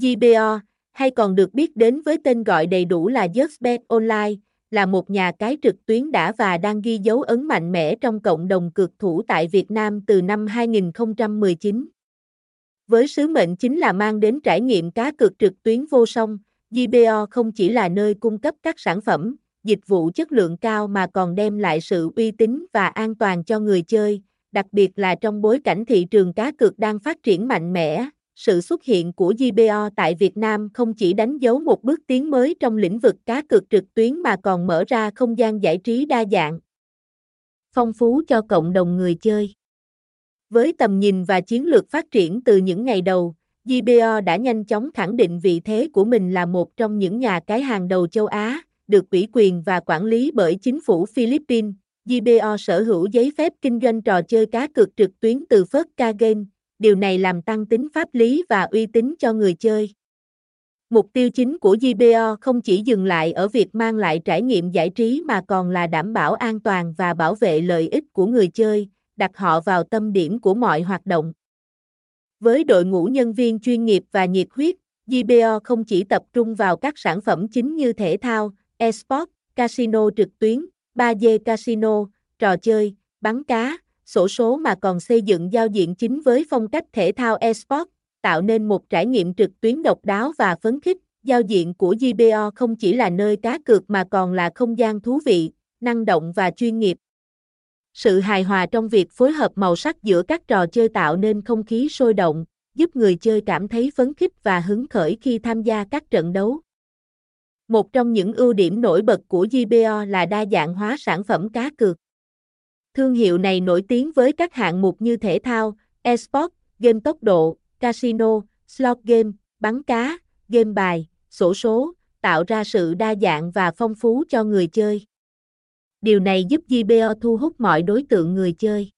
JBO, hay còn được biết đến với tên gọi đầy đủ là JustBet Online, là một nhà cái trực tuyến đã và đang ghi dấu ấn mạnh mẽ trong cộng đồng cược thủ tại Việt Nam từ năm 2019. Với sứ mệnh chính là mang đến trải nghiệm cá cược trực tuyến vô song, JBO không chỉ là nơi cung cấp các sản phẩm, dịch vụ chất lượng cao mà còn đem lại sự uy tín và an toàn cho người chơi, đặc biệt là trong bối cảnh thị trường cá cược đang phát triển mạnh mẽ. Sự xuất hiện của JBO tại Việt Nam không chỉ đánh dấu một bước tiến mới trong lĩnh vực cá cược trực tuyến mà còn mở ra không gian giải trí đa dạng, phong phú cho cộng đồng người chơi. Với tầm nhìn và chiến lược phát triển từ những ngày đầu, JBO đã nhanh chóng khẳng định vị thế của mình là một trong những nhà cái hàng đầu châu Á, được ủy quyền và quản lý bởi chính phủ Philippines. JBO sở hữu giấy phép kinh doanh trò chơi cá cược trực tuyến từ First K Game, điều này làm tăng tính pháp lý và uy tín cho người chơi. Mục tiêu chính của GBO không chỉ dừng lại ở việc mang lại trải nghiệm giải trí mà còn là đảm bảo an toàn và bảo vệ lợi ích của người chơi, đặt họ vào tâm điểm của mọi hoạt động. Với đội ngũ nhân viên chuyên nghiệp và nhiệt huyết, GBO không chỉ tập trung vào các sản phẩm chính như thể thao, esports, casino trực tuyến, 3D casino, trò chơi, bắn cá, sổ số mà còn xây dựng giao diện chính với phong cách thể thao esports, tạo nên một trải nghiệm trực tuyến độc đáo và phấn khích. Giao diện của GBO không chỉ là nơi cá cược mà còn là không gian thú vị, năng động và chuyên nghiệp. Sự hài hòa trong việc phối hợp màu sắc giữa các trò chơi tạo nên không khí sôi động, giúp người chơi cảm thấy phấn khích và hứng khởi khi tham gia các trận đấu. Một trong những ưu điểm nổi bật của GBO là đa dạng hóa sản phẩm cá cược. Thương hiệu này nổi tiếng với các hạng mục như thể thao, esports, game tốc độ, casino, slot game, bắn cá, game bài, sổ số, tạo ra sự đa dạng và phong phú cho người chơi. Điều này giúp JBO thu hút mọi đối tượng người chơi.